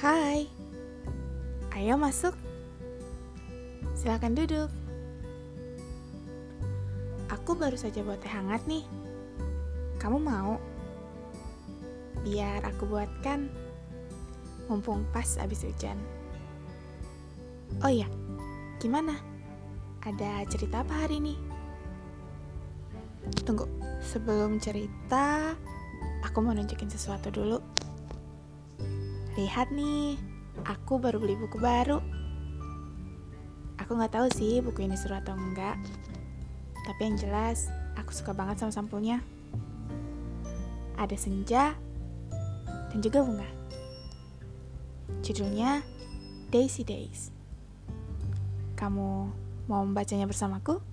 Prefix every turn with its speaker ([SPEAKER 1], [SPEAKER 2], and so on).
[SPEAKER 1] Hai, ayo masuk. Silakan duduk. Aku baru saja buat teh hangat nih. Kamu mau? Biar aku buatkan. Mumpung pas abis hujan. Oh iya, gimana? Ada cerita apa hari ini? Tunggu, sebelum cerita, aku mau nunjukin sesuatu dulu. Lihat nih, aku baru beli buku baru. Aku nggak tahu sih buku ini seru atau enggak. Tapi yang jelas, aku suka banget sama sampulnya. Ada senja dan juga bunga. Judulnya Daisy Days. Kamu mau membacanya bersamaku?